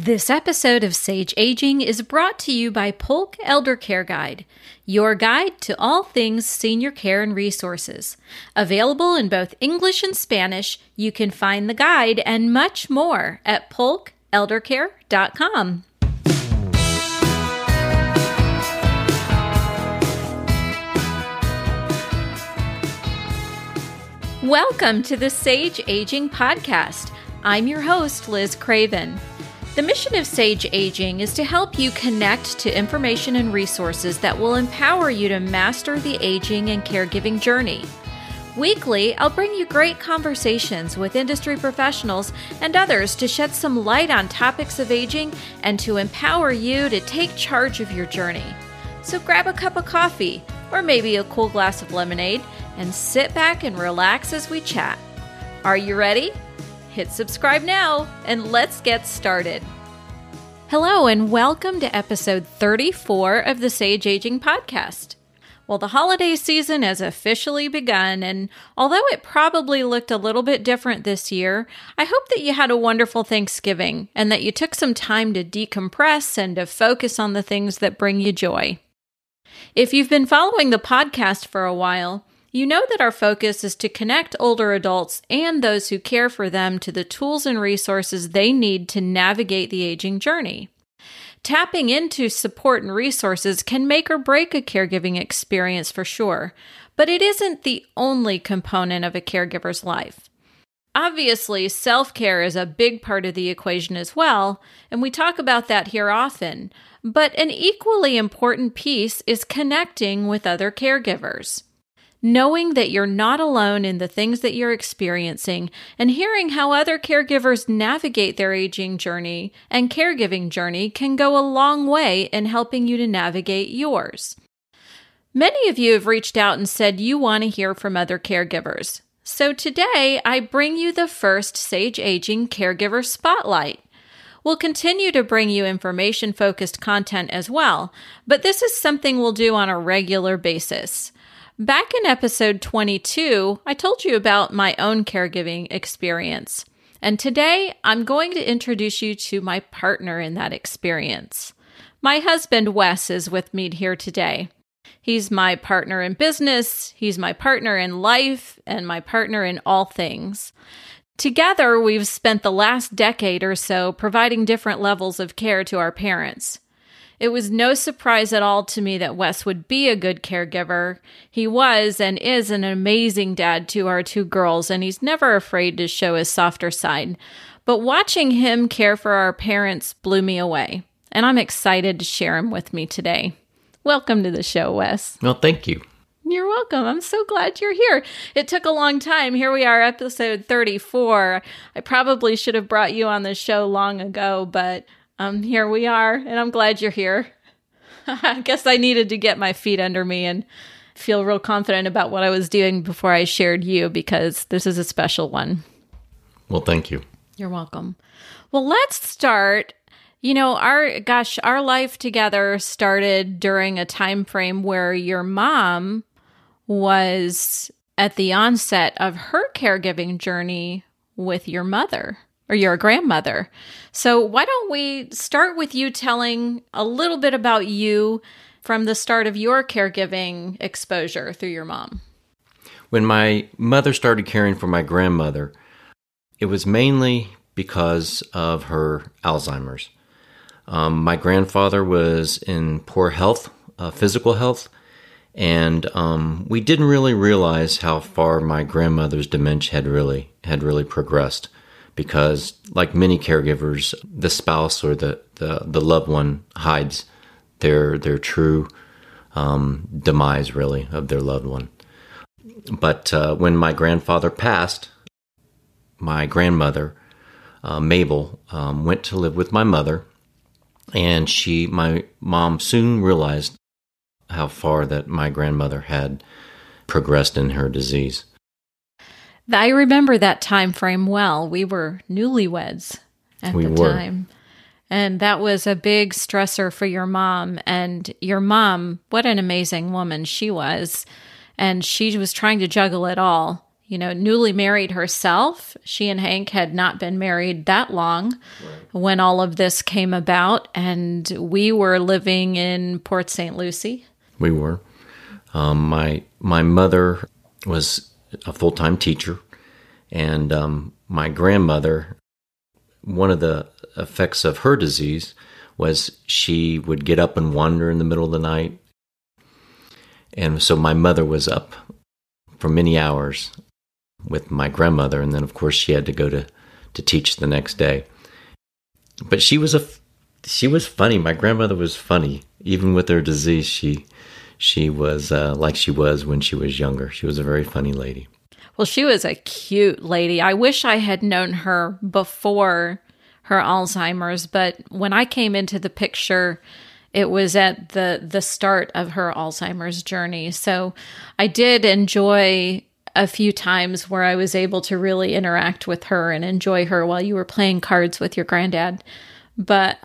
This episode of Sage Aging is brought to you by Polk Elder Care Guide, your guide to all things senior care and resources. Available in both English and Spanish, you can find the guide and much more at polkeldercare.com. Welcome to the Sage Aging Podcast. I'm your host, Liz Craven. The mission of Sage Aging is to help you connect to information and resources that will empower you to master the aging and caregiving journey. Weekly, I'll bring you great conversations with industry professionals and others to shed some light on topics of aging and to empower you to take charge of your journey. So grab a cup of coffee or maybe a cool glass of lemonade and sit back and relax as we chat. Are you ready? Hit subscribe now and let's get started. Hello, and welcome to episode 34 of the Sage Aging Podcast. Well, the holiday season has officially begun, and although it probably looked a little bit different this year, I hope that you had a wonderful Thanksgiving and that you took some time to decompress and to focus on the things that bring you joy. If you've been following the podcast for a while, you know that our focus is to connect older adults and those who care for them to the tools and resources they need to navigate the aging journey. Tapping into support and resources can make or break a caregiving experience for sure, but it isn't the only component of a caregiver's life. Obviously, self care is a big part of the equation as well, and we talk about that here often. But an equally important piece is connecting with other caregivers knowing that you're not alone in the things that you're experiencing, and hearing how other caregivers navigate their aging journey and caregiving journey can go a long way in helping you to navigate yours. Many of you have reached out and said you want to hear from other caregivers. So today, I bring you the first Sage Aging Caregiver Spotlight. We'll continue to bring you information focused content as well, but this is something we'll do on a regular basis. Back in episode 22, I told you about my own caregiving experience. And today I'm going to introduce you to my partner in that experience. My husband, Wes, is with me here today. He's my partner in business, he's my partner in life, and my partner in all things. Together, we've spent the last decade or so providing different levels of care to our parents. It was no surprise at all to me that Wes would be a good caregiver. He was and is an amazing dad to our two girls, and he's never afraid to show his softer side. But watching him care for our parents blew me away, and I'm excited to share him with me today. Welcome to the show, Wes. Well, thank you. You're welcome. I'm so glad you're here. It took a long time. Here we are, episode 34. I probably should have brought you on the show long ago, but um, here we are, and I'm glad you're here. I guess I needed to get my feet under me and feel real confident about what I was doing before I shared you because this is a special one. Well, thank you. You're welcome. Well, let's start. You know, our gosh, our life together started during a time frame where your mom was at the onset of her caregiving journey with your mother or your grandmother. So, why don't we start with you telling a little bit about you from the start of your caregiving exposure through your mom? When my mother started caring for my grandmother, it was mainly because of her Alzheimer's. Um, my grandfather was in poor health, uh, physical health, and um, we didn't really realize how far my grandmother's dementia had really had really progressed because like many caregivers the spouse or the, the, the loved one hides their their true um, demise really of their loved one. But uh, when my grandfather passed my grandmother uh, mabel um, went to live with my mother and she my mom soon realized how far that my grandmother had progressed in her disease I remember that time frame well. We were newlyweds at we the were. time. And that was a big stressor for your mom. And your mom, what an amazing woman she was. And she was trying to juggle it all. you know, newly married herself. She and Hank had not been married that long right. when all of this came about, and we were living in Port St. Lucie. We were. Um, my my mother was a full time teacher, and um, my grandmother. One of the effects of her disease was she would get up and wander in the middle of the night, and so my mother was up for many hours with my grandmother, and then of course she had to go to to teach the next day. But she was a she was funny. My grandmother was funny, even with her disease. She she was uh, like she was when she was younger. She was a very funny lady. Well, she was a cute lady. I wish I had known her before her Alzheimer's, but when I came into the picture, it was at the the start of her Alzheimer's journey. So I did enjoy a few times where I was able to really interact with her and enjoy her while you were playing cards with your granddad. But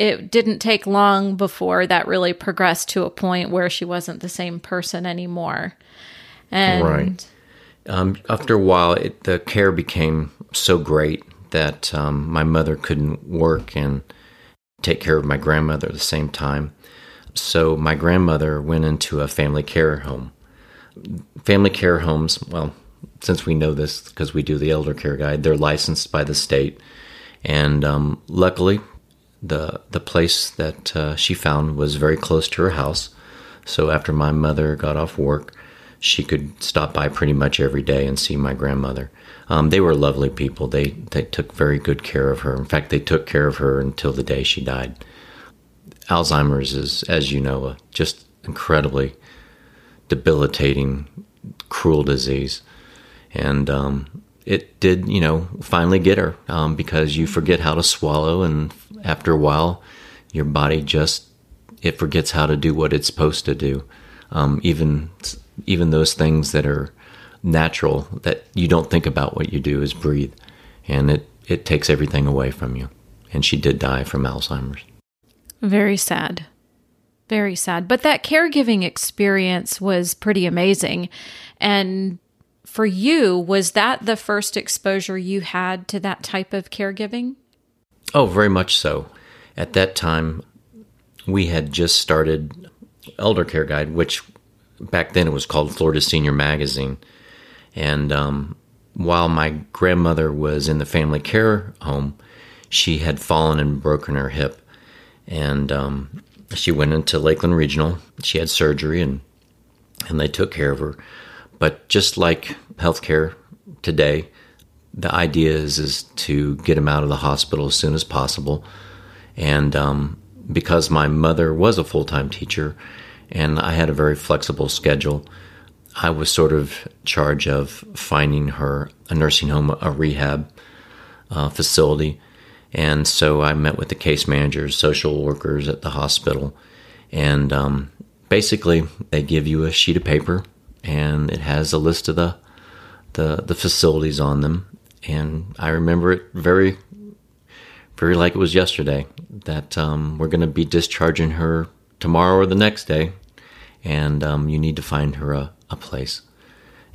it didn't take long before that really progressed to a point where she wasn't the same person anymore. And right. Um, after a while, it, the care became so great that um, my mother couldn't work and take care of my grandmother at the same time. So my grandmother went into a family care home family care homes, well, since we know this because we do the elder care guide, they're licensed by the state. And um, luckily, the the place that uh, she found was very close to her house. So after my mother got off work, she could stop by pretty much every day and see my grandmother. Um, they were lovely people. They they took very good care of her. In fact, they took care of her until the day she died. Alzheimer's is, as you know, just incredibly debilitating, cruel disease. And um, it did, you know, finally get her um, because you forget how to swallow, and after a while, your body just it forgets how to do what it's supposed to do. Um, even even those things that are natural that you don't think about what you do is breathe, and it it takes everything away from you. And she did die from Alzheimer's. Very sad. Very sad. But that caregiving experience was pretty amazing. And for you, was that the first exposure you had to that type of caregiving? Oh, very much so. At that time, we had just started Elder Care Guide, which back then it was called Florida Senior Magazine. And um, while my grandmother was in the family care home, she had fallen and broken her hip. And um, she went into Lakeland Regional. She had surgery and and they took care of her. But just like healthcare today, the idea is is to get him out of the hospital as soon as possible. And um, because my mother was a full time teacher, and I had a very flexible schedule, I was sort of charge of finding her a nursing home, a rehab uh, facility and so I met with the case managers, social workers at the hospital, and um, basically they give you a sheet of paper and it has a list of the the, the facilities on them. And I remember it very, very like it was yesterday that um, we're going to be discharging her tomorrow or the next day, and um, you need to find her a, a place.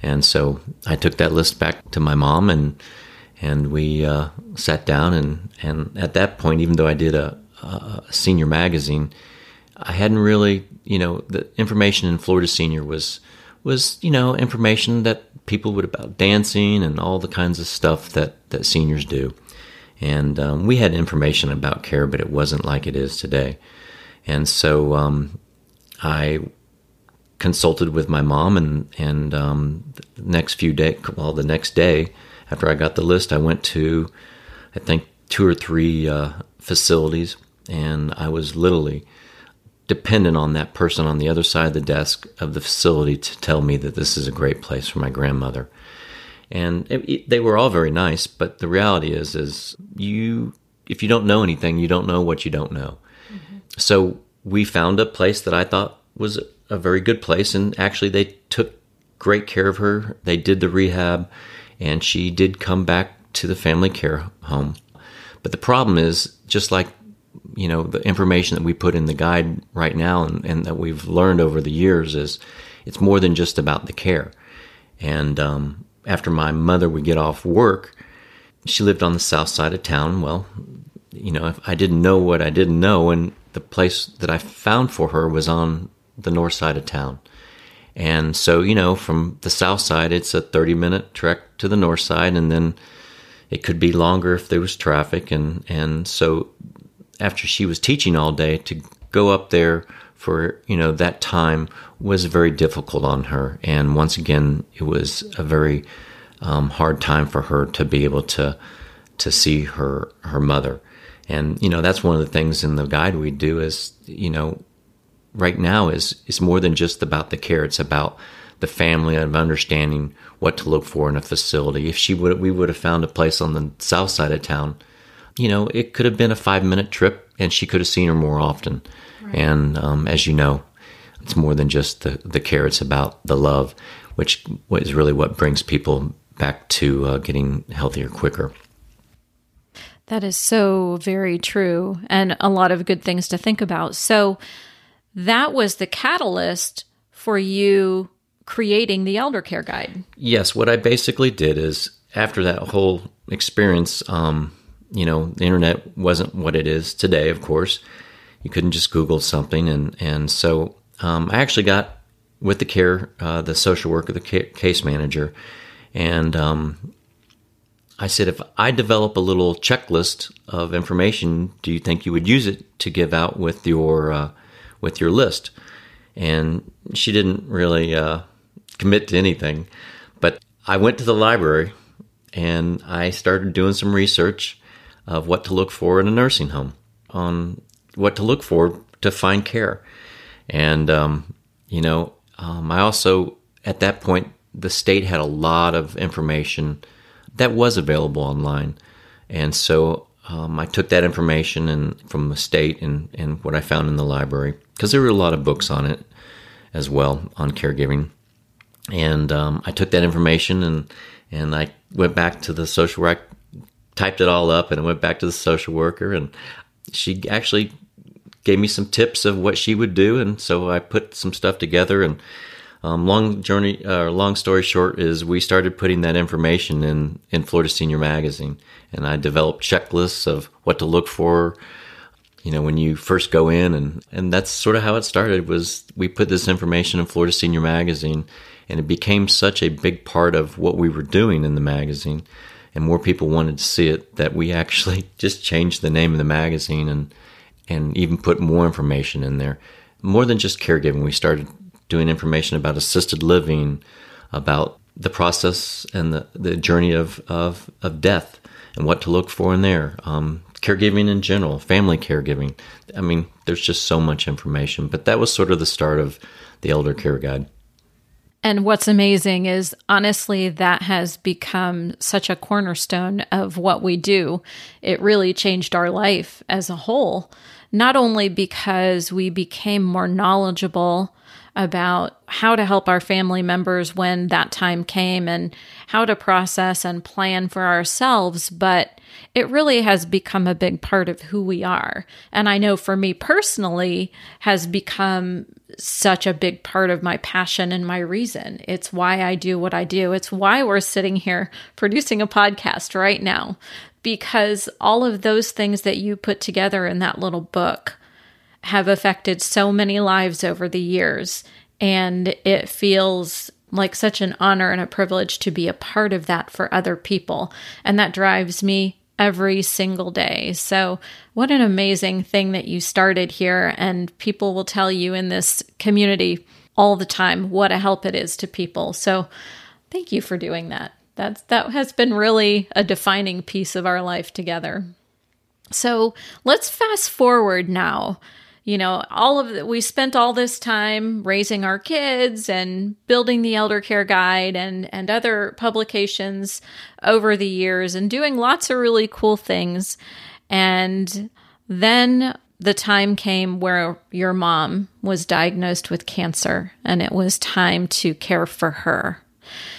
And so I took that list back to my mom and and we uh, sat down and and at that point, even though I did a, a, senior magazine, I hadn't really, you know, the information in Florida Senior was was you know information that people would about dancing and all the kinds of stuff that that seniors do, and um, we had information about care, but it wasn't like it is today, and so um, I consulted with my mom and and um, the next few days, well, the next day after I got the list, I went to, I think, two or three uh, facilities, and I was literally dependent on that person on the other side of the desk of the facility to tell me that this is a great place for my grandmother. And it, it, they were all very nice, but the reality is, is you, if you don't know anything, you don't know what you don't know. Mm-hmm. So we found a place that I thought was a very good place, and actually they took great care of her. They did the rehab and she did come back to the family care home. But the problem is, just like you know, the information that we put in the guide right now and, and that we've learned over the years is it's more than just about the care. And um, after my mother would get off work, she lived on the south side of town. Well, you know, I didn't know what I didn't know, and the place that I found for her was on the north side of town. And so, you know, from the south side, it's a 30 minute trek to the north side, and then it could be longer if there was traffic. And, and so, after she was teaching all day, to go up there for, you know, that time was very difficult on her. And once again, it was a very um, hard time for her to be able to to see her her mother. And you know, that's one of the things in the guide we do is, you know, right now is is more than just about the care. It's about the family of understanding what to look for in a facility. If she would, we would have found a place on the south side of town. You know, it could have been a five minute trip, and she could have seen her more often. Right. And um, as you know, it's more than just the the care. It's about the love, which is really what brings people back to uh, getting healthier quicker. That is so very true, and a lot of good things to think about. So, that was the catalyst for you creating the elder care guide. Yes, what I basically did is after that whole experience, um, you know, the internet wasn't what it is today. Of course, you couldn't just Google something, and and so um, I actually got with the care, uh, the social worker, the ca- case manager, and um, I said, if I develop a little checklist of information, do you think you would use it to give out with your uh, with your list? And she didn't really uh, commit to anything, but I went to the library and I started doing some research of what to look for in a nursing home, on what to look for to find care, and um, you know, um, I also at that point the state had a lot of information that was available online. And so um, I took that information and from the state and, and what I found in the library, because there were a lot of books on it as well on caregiving. And um, I took that information and and I went back to the social worker, typed it all up, and I went back to the social worker, and she actually gave me some tips of what she would do, and so I put some stuff together and um, long journey, uh, long story short, is we started putting that information in in Florida Senior Magazine, and I developed checklists of what to look for. You know, when you first go in, and and that's sort of how it started. Was we put this information in Florida Senior Magazine, and it became such a big part of what we were doing in the magazine, and more people wanted to see it that we actually just changed the name of the magazine and and even put more information in there, more than just caregiving. We started doing information about assisted living, about the process and the, the journey of, of, of death and what to look for in there. Um, caregiving in general, family caregiving. I mean, there's just so much information, but that was sort of the start of the Elder Care Guide. And what's amazing is honestly, that has become such a cornerstone of what we do. It really changed our life as a whole, not only because we became more knowledgeable about how to help our family members when that time came and how to process and plan for ourselves, but it really has become a big part of who we are. And I know for me personally has become such a big part of my passion and my reason. It's why I do what I do. It's why we're sitting here producing a podcast right now because all of those things that you put together in that little book have affected so many lives over the years. And it feels like such an honor and a privilege to be a part of that for other people. And that drives me every single day. So, what an amazing thing that you started here. And people will tell you in this community all the time what a help it is to people. So, thank you for doing that. That's that has been really a defining piece of our life together. So, let's fast forward now you know, all of the, we spent all this time raising our kids and building the elder care guide and and other publications over the years and doing lots of really cool things. And then the time came where your mom was diagnosed with cancer and it was time to care for her.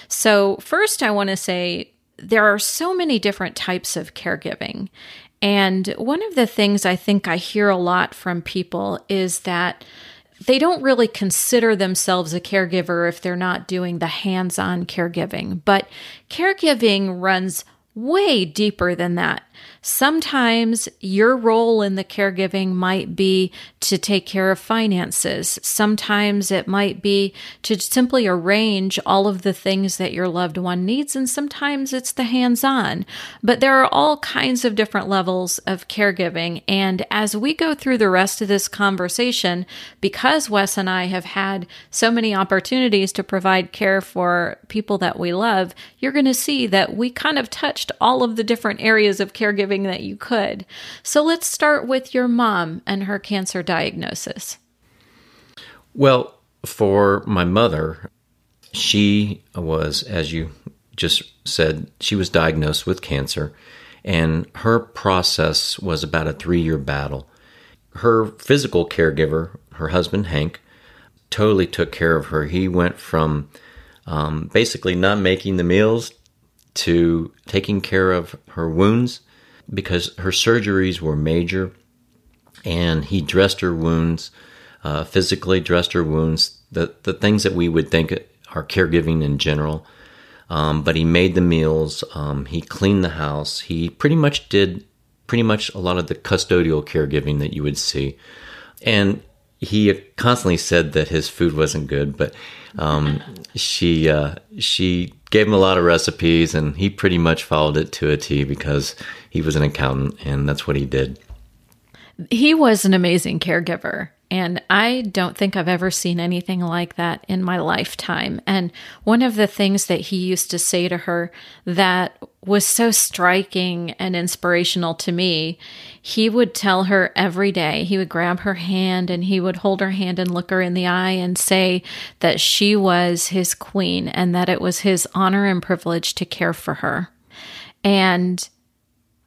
So, first, I want to say there are so many different types of caregiving. And one of the things I think I hear a lot from people is that they don't really consider themselves a caregiver if they're not doing the hands on caregiving. But caregiving runs way deeper than that. Sometimes your role in the caregiving might be to take care of finances. Sometimes it might be to simply arrange all of the things that your loved one needs. And sometimes it's the hands on. But there are all kinds of different levels of caregiving. And as we go through the rest of this conversation, because Wes and I have had so many opportunities to provide care for people that we love, you're going to see that we kind of touched all of the different areas of caregiving that you could. So let's start with your mom and her cancer diagnosis. Well, for my mother, she was, as you just said, she was diagnosed with cancer, and her process was about a three year battle. Her physical caregiver, her husband Hank, totally took care of her. He went from um, basically not making the meals to taking care of her wounds because her surgeries were major and he dressed her wounds, uh, physically dressed her wounds, the, the things that we would think are caregiving in general. Um, but he made the meals, um, he cleaned the house, he pretty much did pretty much a lot of the custodial caregiving that you would see. And he constantly said that his food wasn't good, but um, she uh, she gave him a lot of recipes, and he pretty much followed it to a T because he was an accountant, and that's what he did. He was an amazing caregiver. And I don't think I've ever seen anything like that in my lifetime. And one of the things that he used to say to her that was so striking and inspirational to me, he would tell her every day, he would grab her hand and he would hold her hand and look her in the eye and say that she was his queen and that it was his honor and privilege to care for her. And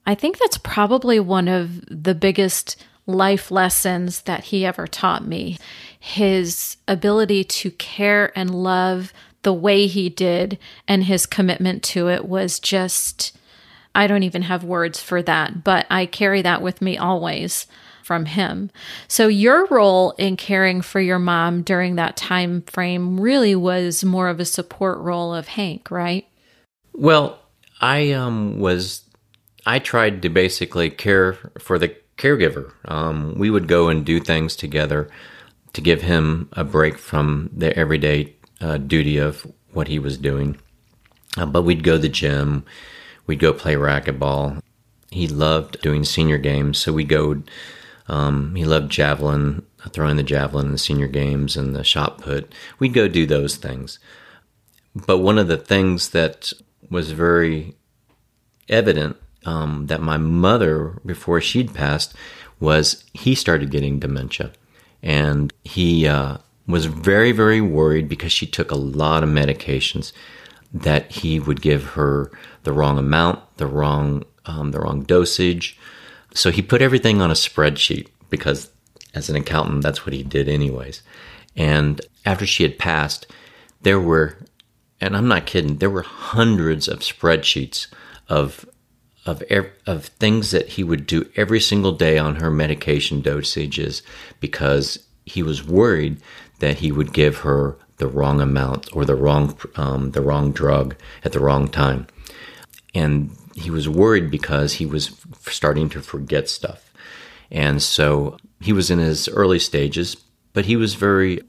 I think that's probably one of the biggest life lessons that he ever taught me. His ability to care and love the way he did and his commitment to it was just, I don't even have words for that, but I carry that with me always from him. So your role in caring for your mom during that time frame really was more of a support role of Hank, right? Well, I um was I tried to basically care for the caregiver. Um, we would go and do things together to give him a break from the everyday uh, duty of what he was doing. Uh, but we'd go to the gym, we'd go play racquetball. He loved doing senior games, so we'd go. Um, he loved javelin, throwing the javelin in the senior games and the shot put. We'd go do those things. But one of the things that was very evident um, that my mother, before she'd passed, was he started getting dementia. And he uh, was very, very worried because she took a lot of medications that he would give her the wrong amount, the wrong, um, the wrong dosage. So he put everything on a spreadsheet because, as an accountant, that's what he did, anyways. And after she had passed, there were, and I'm not kidding, there were hundreds of spreadsheets of of of things that he would do every single day on her medication dosages because he was worried that he would give her the wrong amount or the wrong um, the wrong drug at the wrong time, and he was worried because he was starting to forget stuff, and so he was in his early stages, but he was very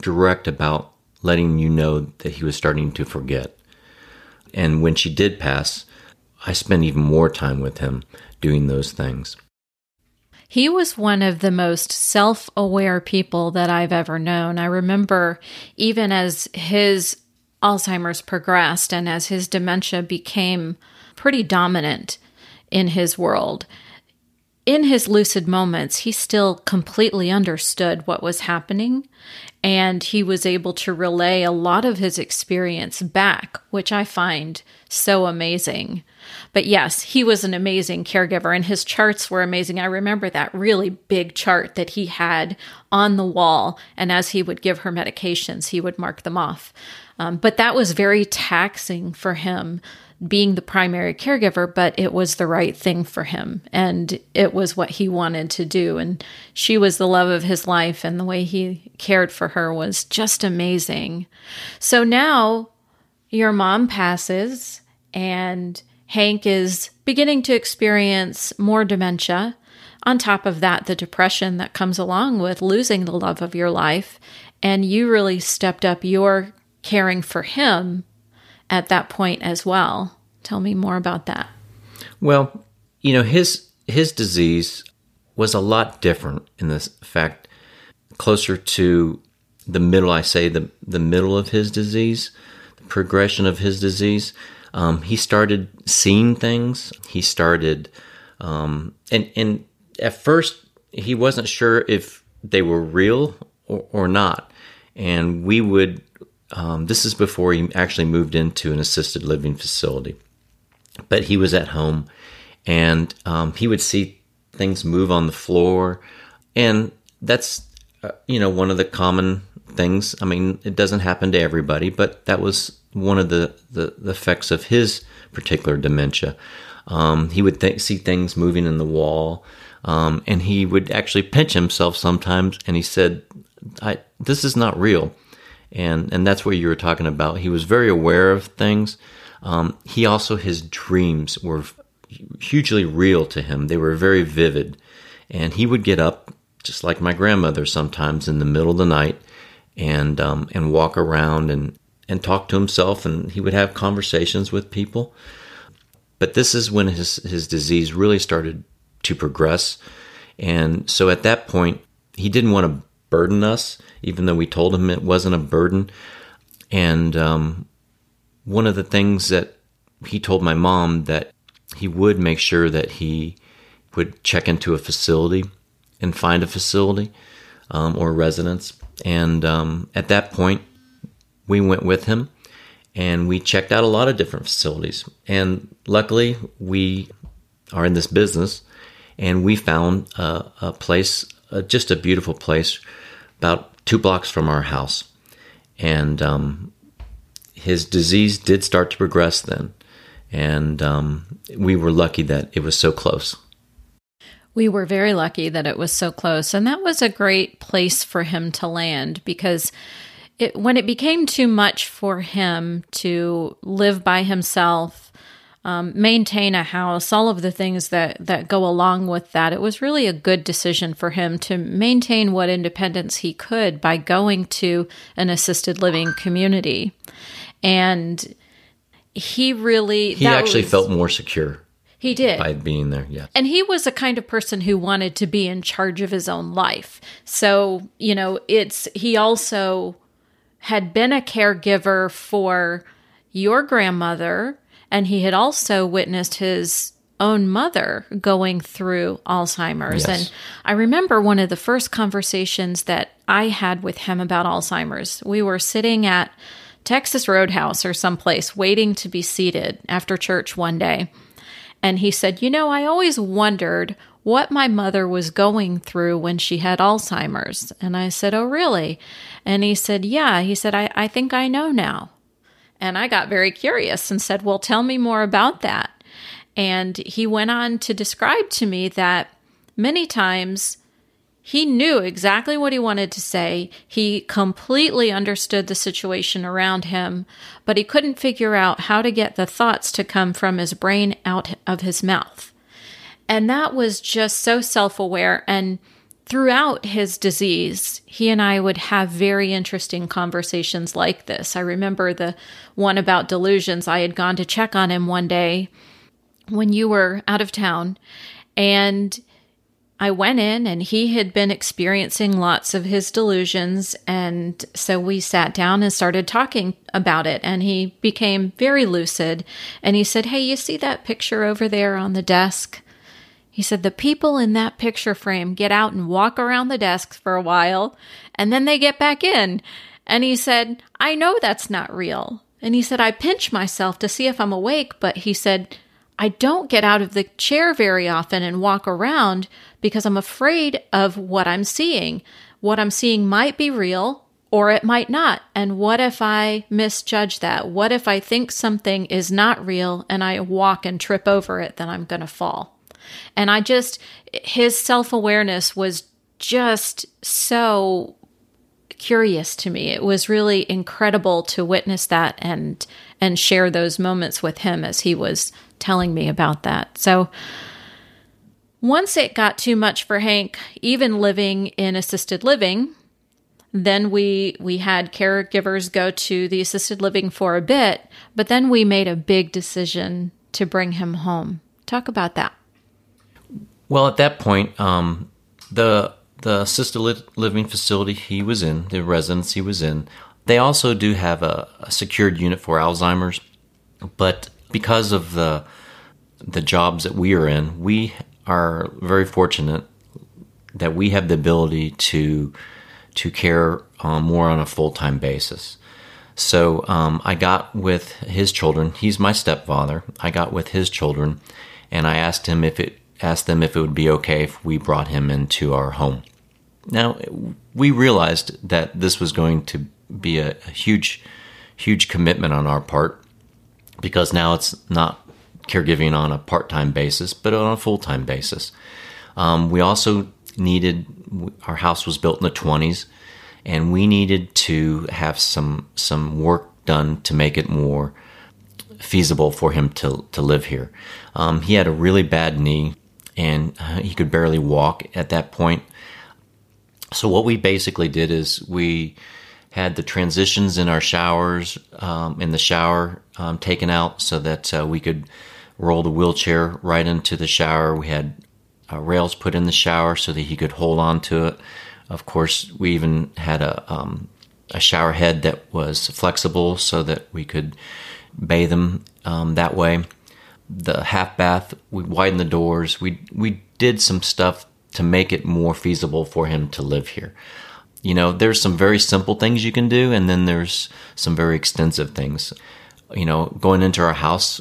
direct about letting you know that he was starting to forget. And when she did pass, I spent even more time with him doing those things. He was one of the most self aware people that I've ever known. I remember even as his Alzheimer's progressed and as his dementia became pretty dominant in his world, in his lucid moments, he still completely understood what was happening and he was able to relay a lot of his experience back, which I find so amazing. But yes, he was an amazing caregiver and his charts were amazing. I remember that really big chart that he had on the wall. And as he would give her medications, he would mark them off. Um, but that was very taxing for him being the primary caregiver, but it was the right thing for him and it was what he wanted to do. And she was the love of his life, and the way he cared for her was just amazing. So now your mom passes, and Hank is beginning to experience more dementia. On top of that, the depression that comes along with losing the love of your life. And you really stepped up your caring for him at that point as well. Tell me more about that. Well, you know, his his disease was a lot different in this fact closer to the middle I say the the middle of his disease, the progression of his disease. Um, he started seeing things. He started um, and and at first he wasn't sure if they were real or, or not. And we would um, this is before he actually moved into an assisted living facility. But he was at home and um, he would see things move on the floor. And that's, uh, you know, one of the common things. I mean, it doesn't happen to everybody, but that was one of the, the, the effects of his particular dementia. Um, he would th- see things moving in the wall. Um, and he would actually pinch himself sometimes. And he said, This is not real and and that's what you were talking about. He was very aware of things. Um, he also his dreams were hugely real to him. They were very vivid, and he would get up just like my grandmother sometimes in the middle of the night and um, and walk around and and talk to himself, and he would have conversations with people. But this is when his his disease really started to progress, and so at that point he didn't want to burden us, even though we told him it wasn't a burden. And um, one of the things that he told my mom that he would make sure that he would check into a facility and find a facility um, or residence. And um, at that point, we went with him and we checked out a lot of different facilities. And luckily, we are in this business and we found a, a place, uh, just a beautiful place about two blocks from our house. And um, his disease did start to progress then. And um, we were lucky that it was so close. We were very lucky that it was so close. And that was a great place for him to land because it, when it became too much for him to live by himself um, maintain a house, all of the things that that go along with that. It was really a good decision for him to maintain what independence he could by going to an assisted living community, and he really he actually was, felt more secure. He did by being there, yeah. And he was a kind of person who wanted to be in charge of his own life. So you know, it's he also had been a caregiver for your grandmother and he had also witnessed his own mother going through Alzheimer's. Yes. And I remember one of the first conversations that I had with him about Alzheimer's. We were sitting at Texas Roadhouse or someplace waiting to be seated after church one day. And he said, You know, I always wondered what my mother was going through when she had Alzheimer's. And I said, Oh, really? And he said, Yeah. He said, I, I think I know now. And I got very curious and said, Well, tell me more about that. And he went on to describe to me that many times he knew exactly what he wanted to say. He completely understood the situation around him, but he couldn't figure out how to get the thoughts to come from his brain out of his mouth. And that was just so self aware. And throughout his disease, he and I would have very interesting conversations like this. I remember the one about delusions. I had gone to check on him one day when you were out of town, and I went in and he had been experiencing lots of his delusions. And so we sat down and started talking about it. And he became very lucid. And he said, Hey, you see that picture over there on the desk? He said the people in that picture frame get out and walk around the desks for a while and then they get back in. And he said, I know that's not real. And he said, I pinch myself to see if I'm awake, but he said, I don't get out of the chair very often and walk around because I'm afraid of what I'm seeing. What I'm seeing might be real or it might not. And what if I misjudge that? What if I think something is not real and I walk and trip over it, then I'm going to fall. And I just, his self awareness was just so curious to me. It was really incredible to witness that and and share those moments with him as he was telling me about that. So once it got too much for Hank, even living in assisted living, then we we had caregivers go to the assisted living for a bit, but then we made a big decision to bring him home. Talk about that. Well, at that point, um, the the assisted living facility he was in, the residence he was in, they also do have a, a secured unit for Alzheimer's, but because of the the jobs that we are in, we are very fortunate that we have the ability to to care um, more on a full time basis. So um, I got with his children. He's my stepfather. I got with his children, and I asked him if it asked them if it would be okay if we brought him into our home. Now, we realized that this was going to be a, a huge, huge commitment on our part because now it's not caregiving on a part time basis, but on a full time basis. Um, we also needed, our house was built in the 20s, and we needed to have some, some work done to make it more feasible for him to, to live here. Um, he had a really bad knee and he could barely walk at that point. So what we basically did is we had the transitions in our showers um, in the shower um, taken out so that uh, we could roll the wheelchair right into the shower. We had uh, rails put in the shower so that he could hold on to it. Of course, we even had a um, a shower head that was flexible so that we could bathe him um, that way the half bath. We widened the doors. We we did some stuff to make it more feasible for him to live here. You know, there's some very simple things you can do, and then there's some very extensive things. You know, going into our house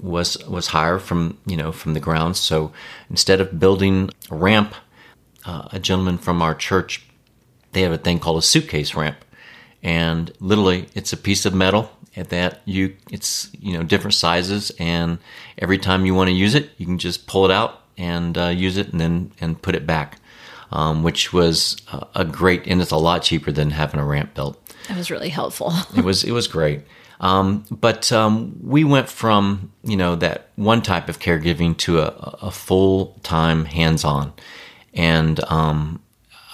was was higher from you know from the ground. So instead of building a ramp, uh, a gentleman from our church, they have a thing called a suitcase ramp, and literally it's a piece of metal at that. You it's you know different sizes and every time you want to use it you can just pull it out and uh, use it and then and put it back um, which was a great and it's a lot cheaper than having a ramp built. That was really helpful. It was it was great. Um, but um, we went from you know that one type of caregiving to a, a full time hands on and um,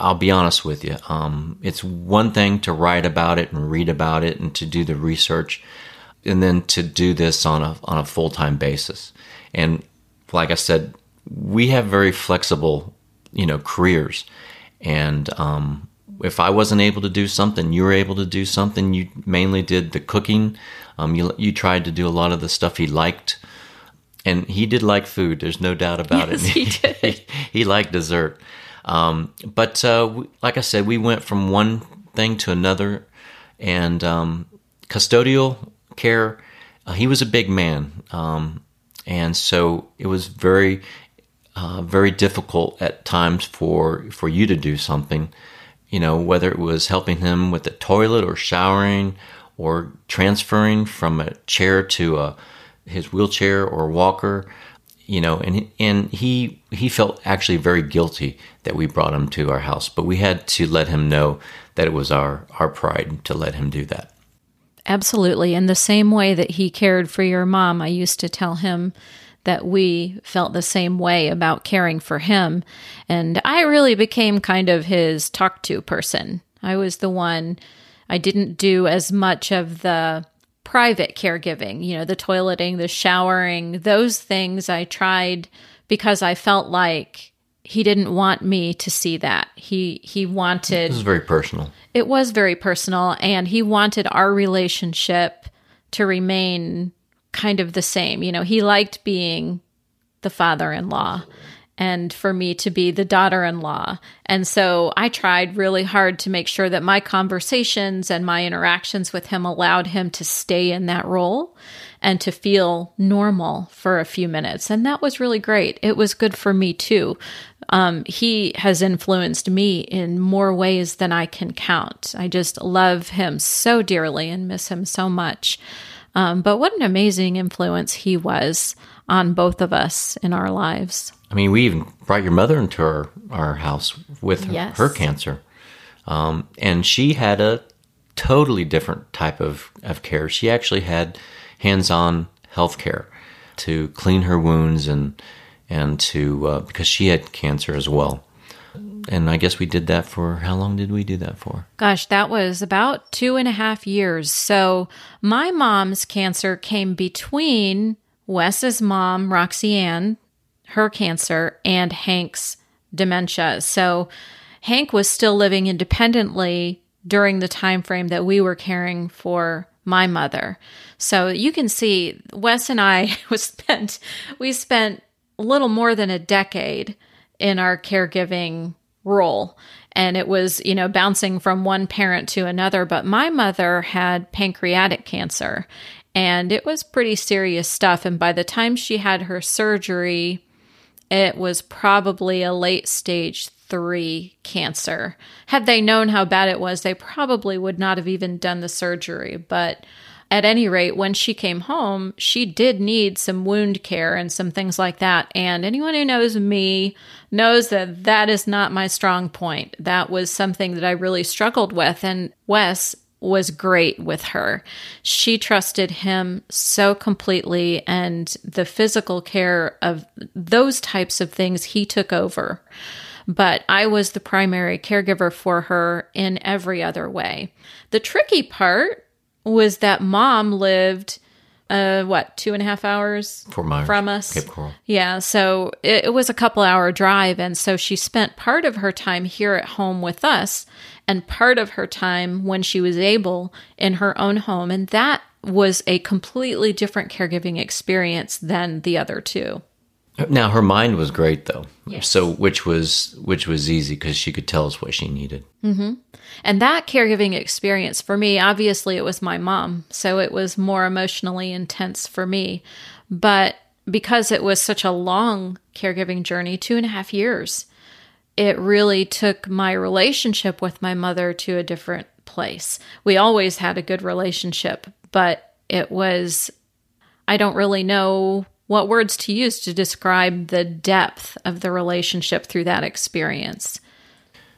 I'll be honest with you. Um, it's one thing to write about it and read about it and to do the research, and then to do this on a on a full time basis. And like I said, we have very flexible, you know, careers. And um, if I wasn't able to do something, you were able to do something. You mainly did the cooking. Um, you you tried to do a lot of the stuff he liked, and he did like food. There's no doubt about yes, it. He did. he, he liked dessert. Um, but uh, like I said, we went from one thing to another, and um, custodial care. Uh, he was a big man, um, and so it was very, uh, very difficult at times for for you to do something. You know, whether it was helping him with the toilet or showering or transferring from a chair to a his wheelchair or walker you know, and and he he felt actually very guilty that we brought him to our house, but we had to let him know that it was our our pride to let him do that. Absolutely, in the same way that he cared for your mom, I used to tell him that we felt the same way about caring for him, and I really became kind of his talk to person. I was the one I didn't do as much of the private caregiving, you know, the toileting, the showering, those things I tried because I felt like he didn't want me to see that. He he wanted This is very personal. It was very personal and he wanted our relationship to remain kind of the same. You know, he liked being the father-in-law and for me to be the daughter in law. And so I tried really hard to make sure that my conversations and my interactions with him allowed him to stay in that role and to feel normal for a few minutes. And that was really great. It was good for me too. Um, he has influenced me in more ways than I can count. I just love him so dearly and miss him so much. Um, but what an amazing influence he was on both of us in our lives. I mean, we even brought your mother into our, our house with her, Yes. her cancer. Um, and she had a totally different type of, of care. She actually had hands on health care to clean her wounds and, and to, uh, because she had cancer as well. And I guess we did that for how long did we do that for? Gosh, that was about two and a half years. So my mom's cancer came between Wes's mom, Roxy Ann, her cancer, and Hank's dementia. So Hank was still living independently during the time frame that we were caring for my mother. So you can see Wes and I was spent we spent a little more than a decade in our caregiving role and it was you know bouncing from one parent to another but my mother had pancreatic cancer and it was pretty serious stuff and by the time she had her surgery it was probably a late stage 3 cancer had they known how bad it was they probably would not have even done the surgery but at any rate, when she came home, she did need some wound care and some things like that. And anyone who knows me knows that that is not my strong point. That was something that I really struggled with. And Wes was great with her. She trusted him so completely, and the physical care of those types of things he took over. But I was the primary caregiver for her in every other way. The tricky part was that mom lived uh what two and a half hours from us? Cape Coral. yeah so it, it was a couple hour drive and so she spent part of her time here at home with us and part of her time when she was able in her own home and that was a completely different caregiving experience than the other two Now her mind was great though, Yes. so which was which was easy because she could tell us what she needed. Mm-hmm. And that caregiving experience for me, obviously, it was my mom. So it was more emotionally intense for me. But because it was such a long caregiving journey, two and a half years, it really took my relationship with my mother to a different place. We always had a good relationship, but it was, I don't really know what words to use to describe the depth of the relationship through that experience.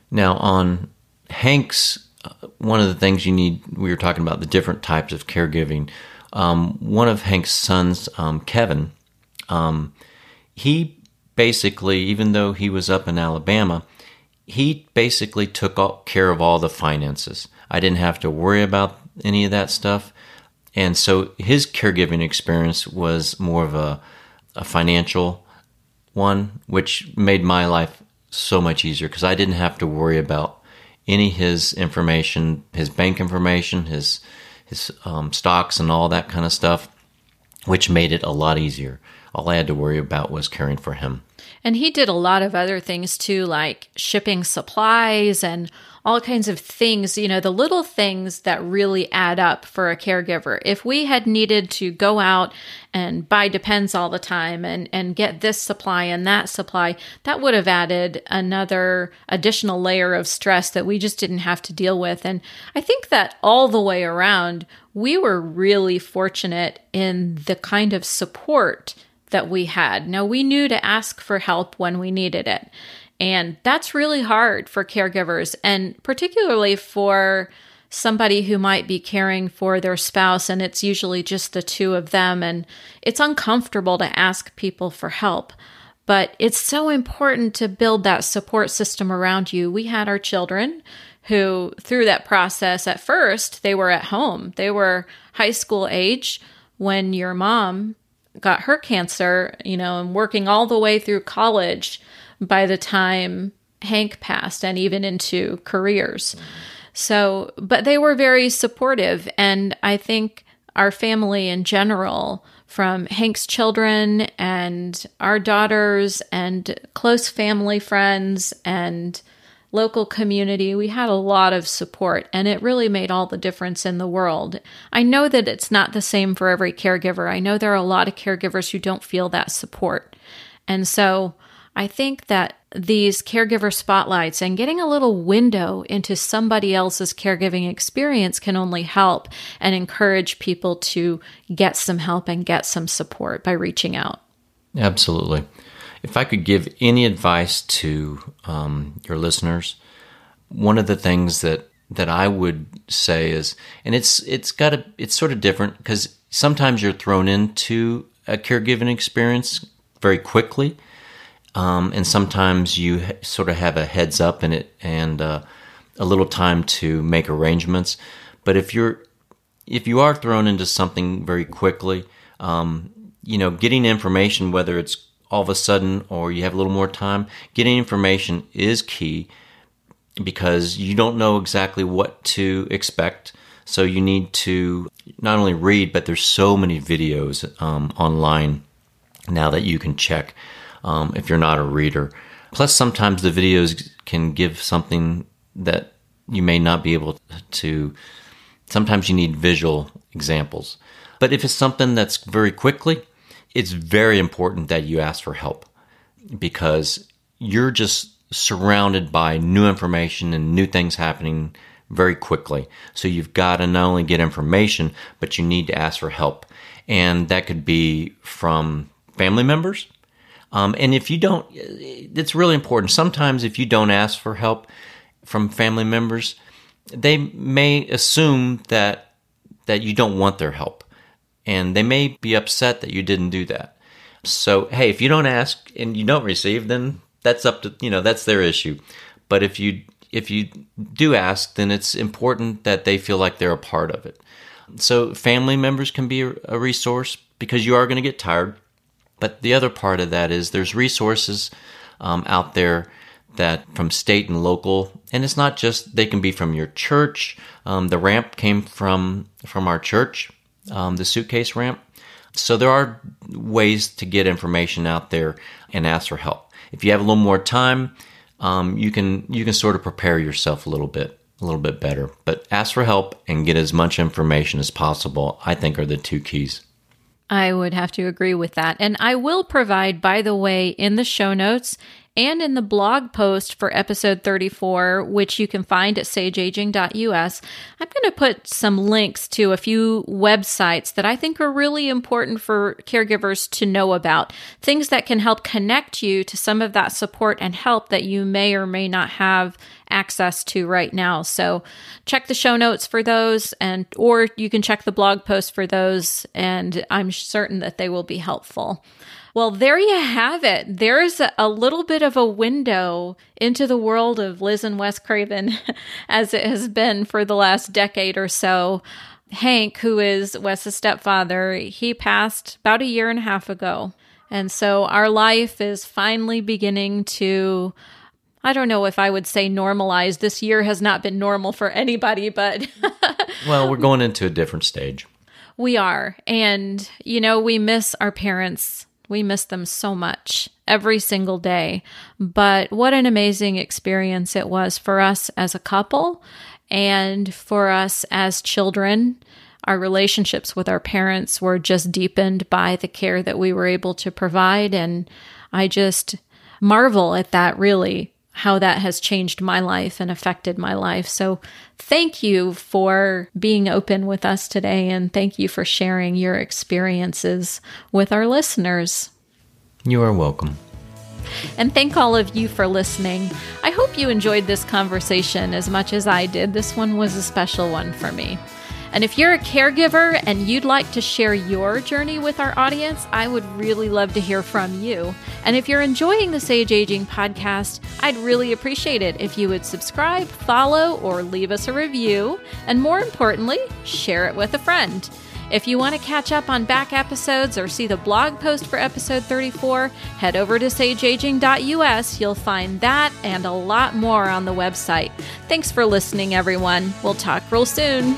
Now, on Hank's, uh, one of the things you need, we were talking about the different types of caregiving. Um, one of Hank's sons, um, Kevin, um, he basically, even though he was up in Alabama, he basically took care of all the finances. I didn't have to worry about any of that stuff. And so his caregiving experience was more of a, a financial one, which made my life so much easier because I didn't have to worry about any his information, his bank information, his his um, stocks, and all that kind of stuff, which made it a lot easier. All I had to worry about was caring for him. And he did a lot of other things too, like shipping supplies and all kinds of things, you know, the little things that really add up for a caregiver. If we had needed to go out and buy Depends all the time and, and get this supply and that supply, that would have added another additional layer of stress that we just didn't have to deal with. And I think that all the way around, we were really fortunate in the kind of support that we had. Now, we knew to ask for help when we needed it. And that's really hard for caregivers, and particularly for somebody who might be caring for their spouse, and it's usually just the two of them. And it's uncomfortable to ask people for help. But it's so important to build that support system around you. We had our children who, through that process, at first, they were at home. They were high school age when your mom got her cancer, you know, and working all the way through college by the time Hank passed and even into careers. So, but they were very supportive. And I think our family in general from Hank's children and our daughters and close family friends and local community. We had a lot of support and it really made all the difference in the world. I know that it's not the same for every caregiver. I know there are a lot of caregivers who don't feel that support. And so I think that these caregiver spotlights and getting a little window into somebody else's caregiving experience can only help and encourage people to get some help and get some support by reaching out. Absolutely. If I could give any advice to um, your listeners, one of the things that that I would say is, and it's it's got a it's sort of different because sometimes you're thrown into a caregiving experience very quickly, um, and sometimes you sort of have a heads up in it and uh, a little time to make arrangements. But if you're if you are thrown into something very quickly, um, you know, getting information, whether it's all of a sudden or you have a little more time, getting information is key because you don't know exactly what to expect. So you need to not only read, but there's so many videos um, online now that you can check um, if you're not a reader. Plus, sometimes the videos can give something that you may not be able to. Sometimes you need visual examples. But if it's something that's very quickly, it's very important that you ask for help because you're just surrounded by new information and new things happening very quickly. So you've got to not only get information, but you need to ask for help. And that could be from family members. Um, and if you don't, it's really important. Sometimes if you don't ask for help from family members, they may assume that that you don't want their help and they may be upset that you didn't do that. So, hey, if you don't ask and you don't receive, then that's up to, you know, that's their issue. But if you if you do ask, then it's important that they feel like they're a part of it. So, family members can be a resource because you are going to get tired. But the other part of that is there's resources um, out there that from state and local, and it's not just they can be from your church. Um, the ramp came from from our church um, the suitcase ramp. So there are ways to get information out there and ask for help. If you have a little more time, um, you can you can sort of prepare yourself a little bit a little bit better. But ask for help and get as much information as possible. I think are the two keys. I would have to agree with that. And I will provide, by the way, in the show notes and in the blog post for episode 34, which you can find at sageaging.us, I'm going to put some links to a few websites that I think are really important for caregivers to know about. Things that can help connect you to some of that support and help that you may or may not have access to right now. So check the show notes for those and or you can check the blog post for those and I'm certain that they will be helpful. Well, there you have it. There's a little bit of a window into the world of Liz and Wes Craven as it has been for the last decade or so. Hank, who is Wes's stepfather, he passed about a year and a half ago. And so our life is finally beginning to I don't know if I would say normalized. This year has not been normal for anybody, but well, we're going into a different stage. We are. And you know, we miss our parents we miss them so much every single day. But what an amazing experience it was for us as a couple and for us as children. Our relationships with our parents were just deepened by the care that we were able to provide. And I just marvel at that, really, how that has changed my life and affected my life. So, thank you for being open with us today, and thank you for sharing your experiences with our listeners. You are welcome. And thank all of you for listening. I hope you enjoyed this conversation as much as I did. This one was a special one for me. And if you're a caregiver and you'd like to share your journey with our audience, I would really love to hear from you. And if you're enjoying the Sage Aging podcast, I'd really appreciate it if you would subscribe, follow, or leave us a review. And more importantly, share it with a friend. If you want to catch up on back episodes or see the blog post for episode 34, head over to sageaging.us. You'll find that and a lot more on the website. Thanks for listening, everyone. We'll talk real soon.